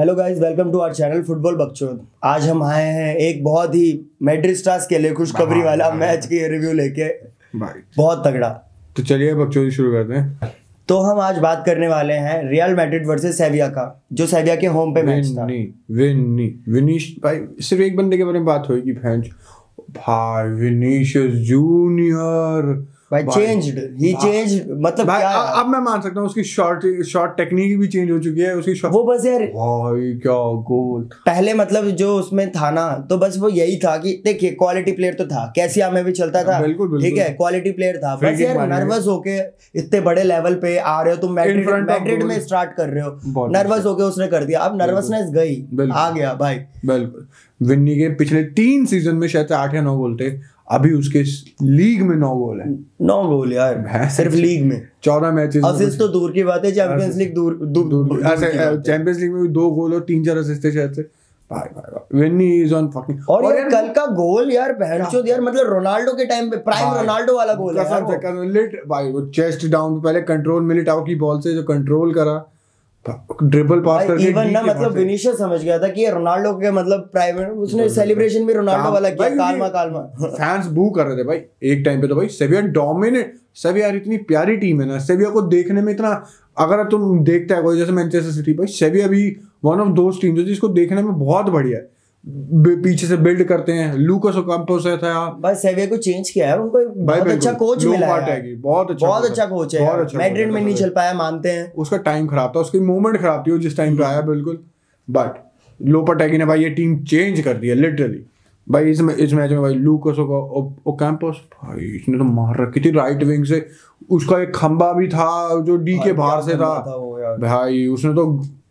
Hello guys welcome to our channel football Bakchod आज हम आए हैं एक बहुत ही मैड्रिड स्टार्स के लिए खुशखबरी वाला मैच की रिव्यू लेके। बहुत तगड़ा। तो चलिए बकचोदी शुरू करते हैं। तो हम आज बात करने वाले हैं रियल मैड्रिड वर्सेस सेविया का जो सेविया के होम पे मैच था। विन्नी विनीश भाई सिर्फ़ एक बंदे के बारे में बात होगी फैंस भाई विनीशियस जूनियर भाई चेंज्ड ही चेंज मतलब भाई क्या अब मैं मान सकता हूँ उसकी शॉट शॉट टेक्निक भी चेंज हो चुकी है उसकी वो बस यार भाई क्या गोल पहले मतलब जो उसमें था ना तो बस वो यही था कि देखिए क्वालिटी प्लेयर तो था कैसिया में भी चलता था बिल्कुल। ठीक है क्वालिटी प्लेयर था बस यार नर्वस होके इतने बड़े लेवल पे आ रहे हो तुम मैड्रिड मैड्रिड में स्टार्ट कर रहे हो नर्वस होके उसने कर दिया अब नर्वसनेस गई आ गया भाई बिल्कुल। विन्नी के पिछले तीन सीज़न में शायद आठ या नौ थे अभी उसके लीग में नौ गोल है। नौ गोल यार। सिर्फ़ लीग में। चौदह मैचेस असिस्ट तो दूर की बात है चैंपियंस लीग दूर दूर। चैंपियंस लीग में भी दो गोल और तीन चार असिस्ट थे शायद से। भाई भाई भाई विन्नी इज़ ऑन फकिंग और यार कल का गोल यार बहनचोद यार मतलब रोनाल्डो के टाइम पे प्राइम रोनाल्डो वाला गोल है यार वो। चेस्ट डाउन पहले कंट्रोल मिलिटाओ की बॉल से जो कंट्रोल करा। ड्रिबल पास करके इवन ना मतलब विनीशियस समझ गया था कि ये रोनाल्डो के मतलब प्राइवेट उसने सेलिब्रेशन भी रोनाल्डो वाला किया कालमा कालमा। फैंस बू कर रहे थे भाई एक टाइम पे तो भाई सेविया डोमिनेट सेविया इतनी प्यारी टीम है ना सेविया को देखने में इतना अगर तुम देखते है कोई जैसे मैनचेस्टर सिटी भाई सेविया भी वन ऑफ़ दोस्त टीम जो जिसको देखने में बहुत बढ़िया है। पीछे से बिल्ड करते हैं। लूकस ओकाम्पोस है था। बस सेविया को चेंज किया है। उनको बहुत अच्छा कोच मिला है है बहुत अच्छा बहुत अच्छा कोच है बहुत अच्छा मैड्रिड में नहीं चल पाया मानते हैं। उसका टाइम खराब था। उसकी मूवमेंट खराब थी जिस टाइम पे आया बिल्कुल। बट लोपाटेगी ने भाई ये टीम चेंज कर दी है लिटरली भाई इस इस मैच में भाई लूकस ओकैम्पस भाई इसने तो मार रखी थी राइट विंग से। उसका एक खंबा भी था जो डी के बाहर से था। था भाई उसने तो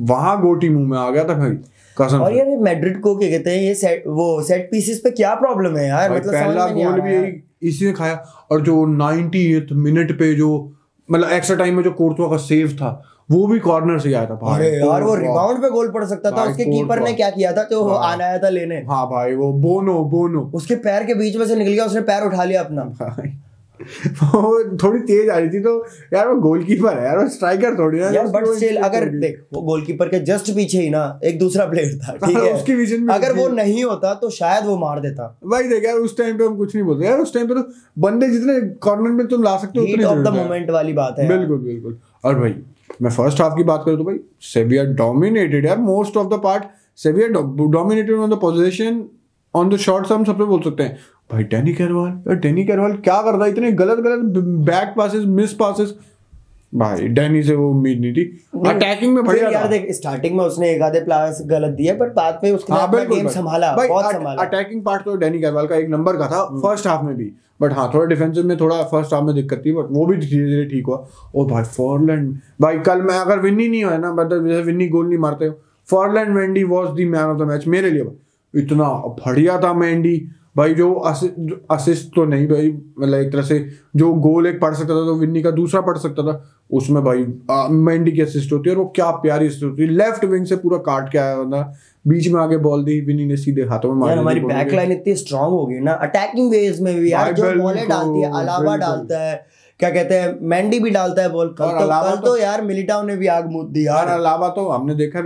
वहाँ गोटी मुँह में आ गया था भाई। कसम और यार मैड्रिड को क्या कहते हैं ये सेट वो सेट पीसेस पे क्या प्रॉब्लम है यार? मतलब पहला गोल भी इसी ने खाया। और जो 90th मिनट पे जो मतलब एक्स्ट्रा टाइम में जो कोर्टवा का सेव था वो भी कॉर्नर से आया था अरे यार वो रिबाउंड पे गोल पड़ सकता था उसके कीपर ने क्या किया था जो हाँ। आना आया था लेने। हाँ भाई वो बोनो बोनो उसके पैर के बीच में से निकल गया उसने पैर उठा लिया अपना। वो थोड़ी तेज आ रही थी तो यार वो गोलकीपर है यार वो स्ट्राइकर थोड़ी ना यार बट स्टिल अगर देख वो गोलकीपर के जस्ट पीछे ही ना एक दूसरा प्लेयर था ठीक है उसकी vision में अगर वो नहीं होता तो शायद वो मार देता। भाई देख यार उस टाइम पे हम कुछ नहीं बोलते। यार उस टाइम पे तो बंदे जितने कॉर्नर में तुम ला सकते हो उतने ऑफ़ द मोमेंट वाली बात है बिल्कुल बिल्कुल। और भाई मैं फ़र्स्ट हाफ़ की बात करूँ तो भाई सेविया डोमिनेटेड यार most of the part Sevilla dominated on the position on the shots हम सब पे बोल सकते हैं। भाई डैनी कैरवाल यार डैनी कैरवाल क्या कर रहा है? इतने गलत गलत बैक पासेस मिस पासेस भाई डैनी से वो उम्मीद नहीं थी। अटैकिंग में बढ़िया यार देख स्टार्टिंग में उसने एक आधे प्लास गलत दिया पर बाद में उसने हाँ अपना गेम संभाला बहुत संभाला। अटैकिंग पार्ट तो डैनी कैरवाल का एक नंबर का था फ़र्स्ट हाफ़ में भी। बट हाँ थोड़ा डिफेंसिव में थोड़ा फ़र्स्ट हाफ़ में दिक्कत थी बट वो भी धीरे धीरे ठीक हुआ। और भाई फॉरलैंड भाई कल मैं अगर विन्नी नहीं हुआ ना मतलब जैसे विन्नी गोल नहीं मारते हो फॉरलैंड Wendy was the man of the match मेरे लिए। इतना बढ़िया था मेंडी भाई जो असिस्ट तो नहीं भाई मतलब एक तरह से जो गोल एक पढ़ सकता था तो विन्नी का दूसरा पढ़ सकता था उसमें भाई मेंडी की असिस्ट होती है और वो क्या प्यारी असिस्ट होती है। लेफ़्ट विंग से पूरा काट के आया बंदा बीच में आगे बॉल दी विनी ने सीधे हाथों में मारी हमारी थी बैक लाइन इतनी स्ट्रांग हो गई ना अटैकिंग वेज में भी यार जो बॉलें डालती है अलावा डालता है क्या कहते हैं मैंडी भी डालता है बॉल कल तो कल तो- तो यार मिलिटाओ ने भी आग मूद दी यार। अलावा तो हमने देखा है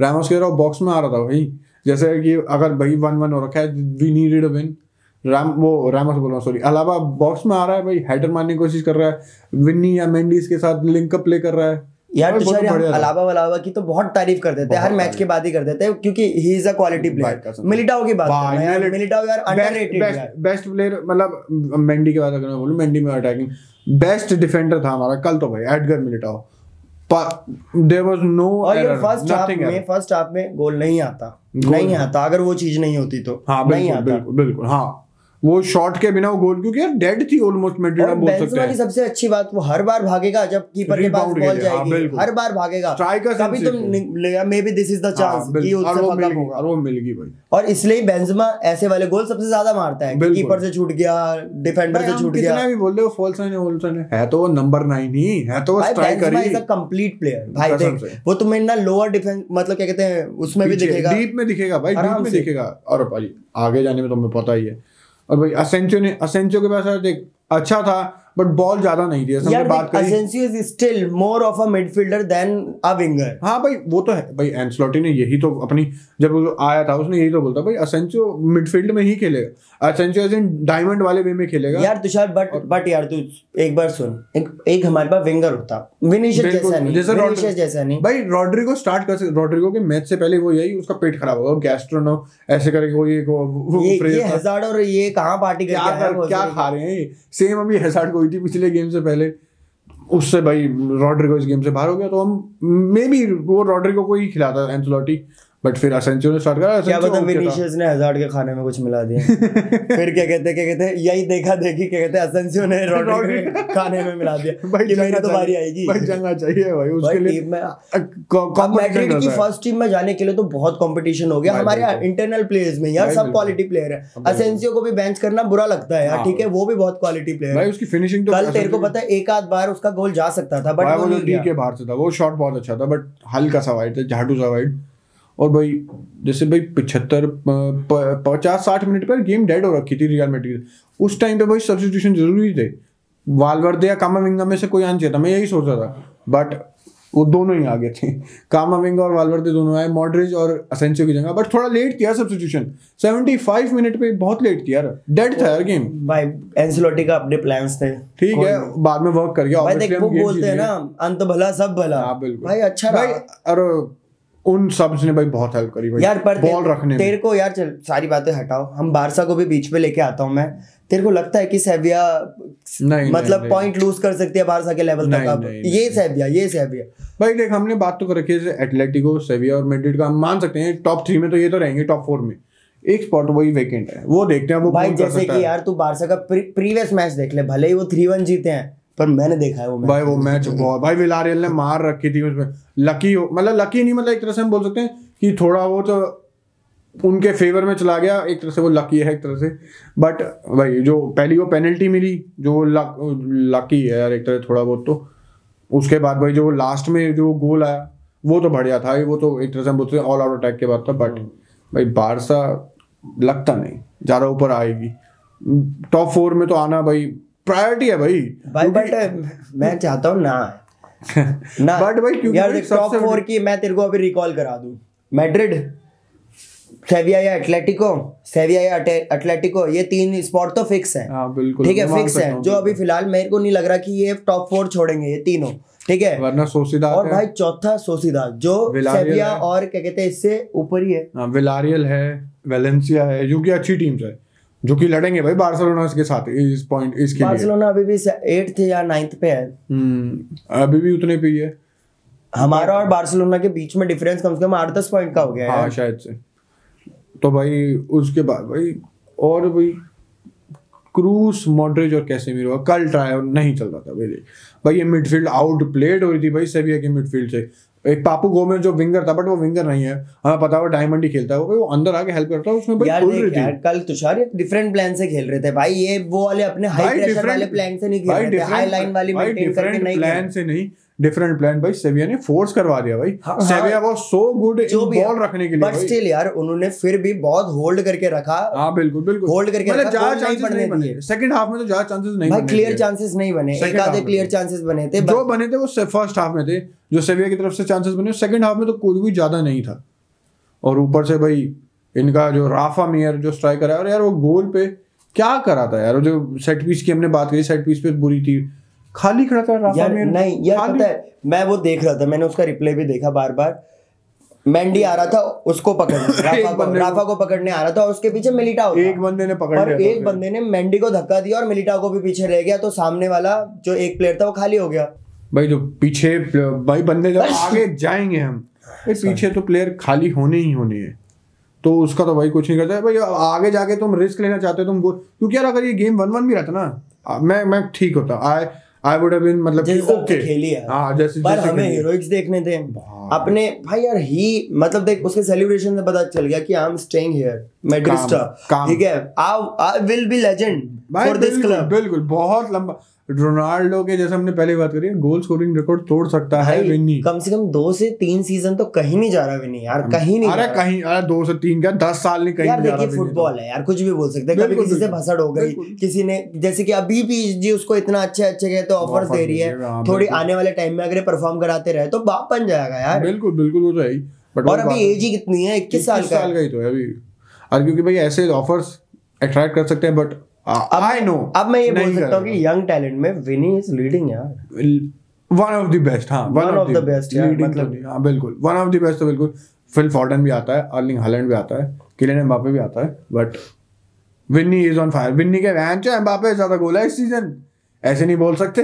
रैमोस के बॉक्स में आ रहा था भाई। जैसे कि अगर भाई वन वन हो रखा है वी नीडेड अ विन राम वो रामस बोल रहा हूँ सॉरी अलावा बॉक्स में आ रहा है भाई हेडर मारने की कोशिश कर रहा है। विन्नी या मेंडीज के साथ लिंक अप प्ले कर रहा है। यार हम बढ़िया अलावा की तो बहुत तारीफ़ कर देते हैं। हर मैच के बाद ही कर देते हैं क्योंकि he is a quality player Militao की बात कर हैं यार। मिलिटाओ यार अंडररेटेड बेस्ट बेस्ट प्लेयर मतलब मेंडी की बात अगर मैं बोलूँ मेंडी में अटैकिंग बेस्ट डिफेंडर था हमारा कल तो भाई Edgar Militao there was no और ये फ़र्स्ट हाफ़ में फ़र्स्ट हाफ़ में गोल नहीं आता। नहीं। आता अगर वो चीज़ नहीं होती तो। हाँ नहीं आता। बिल्कुल बिल्कुल हाँ। वो शॉट के बिना वो गोल क्योंकि डेड थी ऑलमोस्ट मैड्रिड हम बोल सकते बेंजेमा की हैं सबसे अच्छी बात वो हर बार भागेगा जब कीपर के पास बॉल हाँ, जाएगी। हर बार भागेगा। कभी। तुम maybe this is the chance कि उससे गई होगा। और वो मिल गई भाई। और इसलिए बेंजेमा ऐसे वाले गोल सबसे ज़्यादा मारता है कीपर से छूट गया डिफेंडर से छूट कितना भी बोल हो फॉल्स है होल्सन है। है तो वो नंबर नाइन ही है तो वो स्ट्राइकर ही इज़ अ कंप्लीट प्लेयर भाई देख वो तुम्हें ना लोअर डिफेंस मतलब क्या कहते हैं उसमें भी दिखेगा। डीप में दिखेगा भाई डीप में दिखेगा। और भाई आगे जाने में तुम्हें पता ही है। और भाई असेंचो ने असेंचो के पास देख अच्छा था बट बॉल ज़्यादा नहीं दिया यार बात करी। Is still more of a midfielder than a winger हाँ भाई वो तो है। भाई एंसलॉटी ने यही तो अपनी जब आया था उसने यही तो बोलता भाई असेंसियो मिडफील्ड में ही खेलेगा। असेंसियो एज इन डायमंड वाले वे में खेलेगा। यार तुषार बट बट यार तू एक बार सुन। एक एक हमारे पास विंगर होता। विनीशियस जैसा नहीं जैसे विनीशियस जैसा नहीं। भाई रॉड्रिगो स्टार्ट कर रॉड्रिगो के मैच से पहले वो यही उसका पेट खराब होगा गैस्ट्रोनो ऐसे करके वो ये ये। हजार्ड और ये कहाँ पार्टी क्या कर, क्या खा रहे हैं सेम अभी हैसार्ड को हुई थी पिछले गेम से पहले। उससे भाई रॉड्रिगो इस गेम से बाहर हो गया तो हम मे बी वो रॉड्रिगो को ही खिलाता एंसलोटी बट फिर असेंसियो ने स्टार्ट करा क्या पता विनीशियस ने हजार्ड के खाने में कुछ मिला दिया। फिर क्या कहते क्या कहते यही देखा देखी क्या कहते असेंसियो ने रॉड्रिगो के खाने में मिला दिया। भाई कि मेरी तो बारी आएगी। भाई जगह चाहिए भाई उसके लिए टीम में अब मैड्रिड की फ़र्स्ट टीम में जाने के लिए तो बहुत कंपटीशन हो गया। हमारे इंटरनल प्लेयर्स में यार सब क्वालिटी प्लेयर है। असेंसियो को भी बेंच करना बुरा लगता है यार हाँ। ठीक है वो भी बहुत क्वालिटी प्लेयर भाई है। उसकी फिनिशिंग तो कल तेरे को पता है एक आध बार उसका गोल जा सकता था बट वो ठीक है बाहर से था वो शॉट बहुत अच्छा था बट हल्का सा वाइड था झाटू सा वाइड और भाई जैसे भाई पिछहत्तर पचास साठ मिनट पर गेम डेड हो रखी थी रियल मैड्रिड उस टाइम पे भाई सब्स्टिट्यूशन ज़रूरी थे। वालवर्दे या कामाविंगा में से कोई आना चाहिए था। मैं यही सोच रहा था। बट वो दोनों ही आगे थे। कामाविंगा और वालवर्दे दोनों आए। मॉडरिच और असेंसियो की जगह। बट थोड़ा लेट किया सब्स्टिट्यूशन 75 मिनट पे बहुत लेट किया डेड था यार गेम भाई एंसिलोटी का अपने प्लान्स थे। ठीक है। बाद में वर्क कर गया। भाई देख वो बोलते हैं ना अंत भला सब भला। हाँ, बिल्कुल। भाई अच्छा भाई और उन सबस ने भाई बहुत हेल्प करी भाई। यार पर बॉल तेरे- रखने तेरे को यार चल सारी बातें हटाओ। हम बारसा को भी बीच पे लेके आता हूँ मैं। तेरे को लगता है कि सेविया नहीं, मतलब पॉइंट लूज कर सकती है बारसा के लेवल तक अब? ये सेविया ये सेविया भाई देख हमने बात तो कर रखी है एटलेटिको सेविया और मैड्रिड का। हम मान सकते हैं टॉप थ्री में तो ये तो रहेंगे टॉप फोर में। एक स्पॉट वही वेकेंट है। वो देखते हैं वो भाई जैसे कि यार तू बारसा का प्रीवियस मैच देख ले। भले ही वो थ्री वन जीते हैं पर मैंने देखा है वो मैच भाई वो मैच भाई विलारियल ने मार रखी थी उसमें। लकी मतलब लकी नहीं मतलब एक तरह से हम बोल सकते हैं कि थोड़ा वो तो उनके फेवर में चला गया एक तरह से वो लकी है एक तरह से। बट भाई जो पहली वो पेनल्टी मिली जो लक, लकी है यार एक तरह थोड़ा बहुत तो। उसके बाद भाई जो लास्ट में जो गोल आया वो तो बढ़िया था वो तो एक तरह से हम बोलते हैं ऑल आउट अटैक के बाद था बट भाई बारसा लगता नहीं ज़्यादा ऊपर आएगी। टॉप फोर में तो आना भाई प्रायोरिटी है भाई भाई बट मैं चाहता हूँ ना। ना। But भाई क्योंकि यार टॉप फोर की मैं तेरे को अभी रिकॉल करा दूँ। मैड्रिड सेविया या एटलेटिको सेविया या एटलेटिको ये तीन स्पॉट तो फिक्स है। हाँ बिल्कुल ठीक है फिक्स है। जो अभी फ़िलहाल मेरे को नहीं लग रहा कि ये टॉप फोर छोड़ेंगे ये तीनों। ठीक है? वरना सोसीदाद और भाई चौथा सोसीदा जो सेविया और क्या कहते हैं इससे ऊपर ही है। हाँ, विलारियल है वेलेंसिया है जो कि अच्छी टीम्स है। जो कि लड़ेंगे भाई बार्सिलोना के साथ इस पॉइंट इसके लिए। बार्सिलोना अभी भी एट्थ या नाइन्थ पे है। हम्म, अभी भी उतने पे ही है। हमारा और बार्सिलोना के बीच में डिफरेंस कम से कम आठ दस पॉइंट का हो गया हाँ। शायद से। तो भाई उसके बाद भाई और भाई क्रूस मॉडरेज और कैसेमीरो कल ट्राई नहीं चल रहा था भाई। भाई ये मिडफील्ड आउट प्लेड हो रही थी भाई सेविया की मिडफील्ड से। एक पापू गोमेज जो विंगर था बट वो विंगर नहीं है। हमें पता है वो डायमंड ही खेलता है। वो भाई वो अंदर आके हेल्प करता है उसमें भाई यार रही यार कल तुषार डिफरेंट प्लान से खेल रहे थे। भाई ये वो वाले अपने हाई प्रेशर वाले प्लान से नहीं खेल रहे थे। हाई लाइन वाली मेंटेन करके नहीं प्लान से नहीं। डिफरेंट प्लान भाई सेविया ने फोर्स करवा दिया भाई। हाँ, सेविया वो सो गुड भी बॉल रखने के लिए बट स्टिल यार उन्होंने फिर भी बहुत होल्ड करके रखा। हाँ बिल्कुल बिल्कुल। Hold करके मतलब ज़्यादा चांसेस नहीं बने। सेकंड हाफ़ में तो ज़्यादा चांसेस नहीं भाई क्लियर चांसेस नहीं बने एक आधे क्लियर तो। चांसेस बने थे जो बने थे वो फ़र्स्ट हाफ़ में थे जो सेविया की तरफ़ से चांसेस बने सेकंड हाफ़ में तो कोई भी ज़्यादा नहीं था। और ऊपर से भाई इनका जो राफा मियर जो स्ट्राइकर है और यार वो गोल पे क्या करा था यार? जो सेट पीस की हमने बात करी सेट पीस पे बुरी थी। खाली खड़ा था राफा यार मियर नहीं यार पता है मैं वो देख रहा था मैंने उसका रिप्ले भी देखा बार बार मैंडी आ रहा था उसको पकड़ने राफा को राफा को। पकड़ने आ रहा था और उसके पीछे मिलिटाओ एक बंदे ने पकड़ और एक बंदे ने मैंडी को धक्का दिया और मिलिटाओ को भी पीछे रह गया तो सामने वाला जो एक प्लेयर था वो खाली हो गया। भाई जो पीछे भाई बंदे जब आगे जाएँगे हम पीछे तो प्लेयर खाली होने ही होने हैं। तो उसका तो भाई कुछ नहीं करता। है भाई आगे जाके तुम रिस्क लेना चाहते हो तुम क्योंकि यार अगर ये गेम वन वन भी रहता ना मैं मैं ठीक होता। I I would have been मतलब ओके खेली है। हाँ जैसे पर जैसे हमें हीरोइक्स देखने थे। अपने भाई यार ही मतलब देख उसके सेलिब्रेशन से पता चल गया कि I am staying here Madridista ठीक है? I will be legend for this club बिल्कुल बहुत लंबा। रोनाल्डो के जैसे हमने पहले बात करी गोल स्कोरिंग रिकॉर्ड तोड़ सकता है विन्नी। कम से कम दो से तीन सीज़न तो कहीं नहीं जा रहा विनी यार कहीं नहीं अरे कहीं अरे दो से तीन क्या? दस साल नहीं कहीं यार जा देखिए तो। फुटबॉल है यार कुछ भी बोल सकते हैं। कभी किसी से। भसड़ हो गई किसी ने जैसे कि अभी पीएसजी उसको इतना अच्छे अच्छे गए तो ऑफर्स दे रही है। हाँ, थोड़ी आने वाले टाइम में अगर परफॉर्म कराते रहे तो बाप बन जाएगा यार। बिल्कुल बिल्कुल वो तो है और अभी एज ही कितनी है? इक्कीस साल का का ही तो है अभी। और क्योंकि भाई ऐसे ऑफर्स अट्रैक्ट कर सकते हैं बट आई नो अब मैं ये बोल सकता हूँ कि यंग टैलेंट में विनी इज़ लीडिंग यार। वन ऑफ़ द बेस्ट हाँ of the best, यार, लीडिंग मतलब- हाँ बिल्कुल वन ऑफ़ द बेस्ट तो बिल्कुल। फिल फॉर्डन भी आता है अर्लिंग हालैंड भी आता है किलियन एम्बापे भी आता है but Vini is on fire Vini के वैन चे एम्बापे ज़्यादा गोल है इस सीज़न ऐसे नहीं बोल सकते।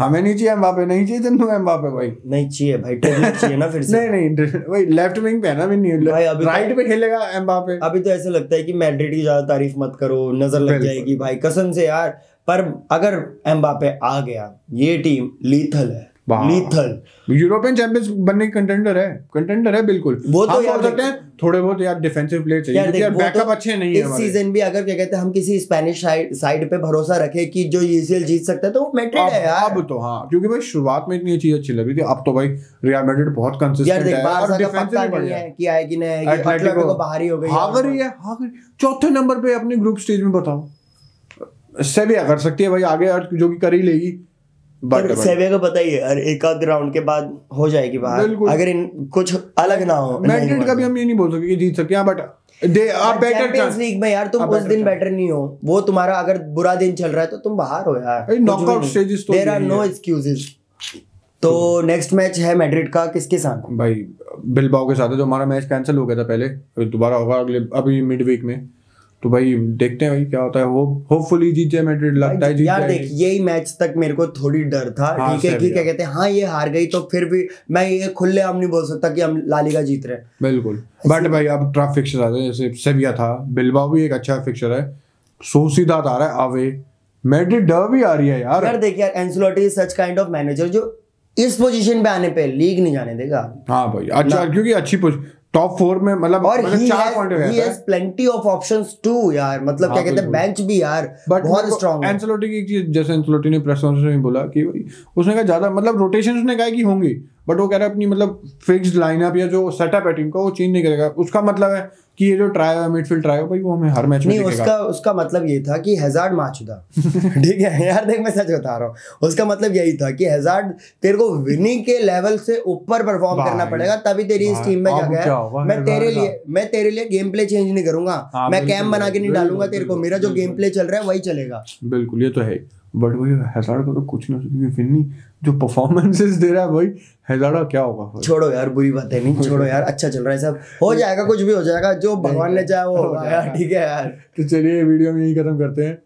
हमें नहीं चाहिए एम्बापे नहीं चाहिए चंदू एम्बापे भाई। नहीं चाहिए भाई ट्रिबल चाहिए ना फिर से। नहीं नहीं वही लेफ़्ट विंग पे है ना भी नहीं। भाई, अभी तो- राइट पे खेलेगा एम्बापे अभी तो ऐसे लगता है कि मैड्रिड की ज़्यादा तारीफ़ मत करो नज़र लग। जाएगी भाई कसम से यार। पर अगर एम्बापे आ गया ये टीम लीथल है। लीथल यूरोपियन चैंपियंस बनने की कंटेंडर है। कंटेंडर है बिल्कुल। वो तो यार सकते हैं थोड़े बहुत यार डिफेंसिव प्लेयर चाहिए यार क्योंकि यार बैकअप तो अच्छे नहीं है इस सीज़न भी अगर क्या कहते हैं हम किसी स्पेनिश साइड पे भरोसा रखे कि जो यूसीएल जीत सकता है तो वो मैड्रिड है यार। अब तो हाँ क्योंकि भाई शुरुआत में इतनी चीज़ अच्छी लग रही थी अब तो भाई रियल मैड्रिड बहुत कंसिस्टेंट है और डिफेंसिव भी नहीं है कि आएगी नहीं आएगी एटलेटिको बाहर ही हो गई हाँ। करी है हाँ चौथे नंबर पे अपने ग्रुप स्टेज में बताओ। सेविया कर सकती है भाई आगे जो कि कर ही लेगी। बट सेविया को पता ही है अरे एक आध राउंड के बाद हो जाएगी बाहर अगर इन कुछ अलग ना हो मैड्रिड का भी हम ये नहीं बोल सकते कि जीत सकते हैं but they are better Champions League में यार तुम उस दिन बेटर नहीं हो। वो तुम्हारा अगर बुरा दिन चल रहा है तो तुम बाहर हो यार। knockout stages तो देयर आर नो एक्सक्यूजेस तो नेक्स्ट मैच है मैड्रिड का किसके साथ? भाई बिलबाओ के साथ है जो हमारा मैच कैंसिल हो गया था पहले दोबारा होगा अगले अभी मिड वीक में। तो भाई देखते हैं भाई क्या होता है। वो होपफुली जीत जाए मैड्रिड लगता है यार देख यही मैच तक मेरे को थोड़ी डर था। हाँ, ठीक है कि क्या कहते हैं हाँ ये हार गई तो फिर भी मैं ये खुले हम नहीं बोल सकता कि हम लालिगा जीत रहे बिल्कुल। बट भाई अब टफ फिक्चर आते हैं जैसे सेविया था। बिलबाओ भी एक अच्छा फिक्चर है। सोसीदाद आ रहा है अवे मैड्रिड डर्बी आ रही है यार। यार देख यार Ancelotti such kind of manager जो इस पोजीशन पे आने पे लीग नहीं जाने देगा। हाँ भाई अच्छा क्योंकि अच्छी टॉप फोर में मतलब और मतलब ही चार पॉइंट हैज़ है। प्लेंटी ऑफ़ ऑप्शंस टू यार। मतलब क्या हाँ, कहते हैं। बेंच भी यार बट बहुत स्ट्रांग है। एंसेलोटी की एक चीज़ जैसे एंसेलोटी ने प्रेस कॉन्फ्रेंस में बोला कि उसने कहा ज़्यादा मतलब रोटेशन उसने कहा कि होंगी। बट वो कह रहा है अपनी मतलब फिक्स्ड लाइनअप या जो सेटअप है टीम का वो चेंज नहीं करेगा। उसका मतलब है कि ये जो ट्राई है मिडफील्ड ट्राई भाई वो हमें हर मैच में उसका उसका मतलब ये था कि हैजार्ड माचुदा ठीक है? यार देख मैं सच बता रहा हूँ। उसका मतलब यही था कि हैजार्ड तेरे को विनिंग के लेवल से ऊपर परफॉर्म करना पड़ेगा तभी तेरी इस टीम में जगह है। मैं तेरे लिए मैं तेरे लिए गेम प्ले चेंज नहीं करूँगा। हाँ, मैं कैम बना के नहीं डालूँगा तेरे को। मेरा जो गेम प्ले चल रहा है वही चलेगा। बिल्कुल ये तो है। बट वही हैजार्ड को तो कुछ नहीं हो सकती फिन्नी जो परफॉर्मेंसेस दे रहा है भाई हैजार्ड क्या होगा? छोड़ो यार बुरी बात है नहीं छोड़ो यार अच्छा चल रहा है सब। हो जाएगा कुछ भी हो जाएगा जो भगवान ने चाहा वो होगा यार ठीक है यार। तो चलिए वीडियो में यही खत्म करते हैं।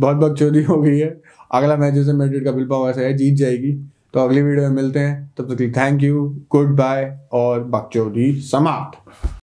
बहुत बहुत चोरी हो गई है। अगला मैच जैसे मैड्रिड का बिलबाओ ऐसा है जीत जाएगी। तो अगली वीडियो में मिलते हैं। तब तक थैंक यू गुड बाय और बकचोदी समाप्त।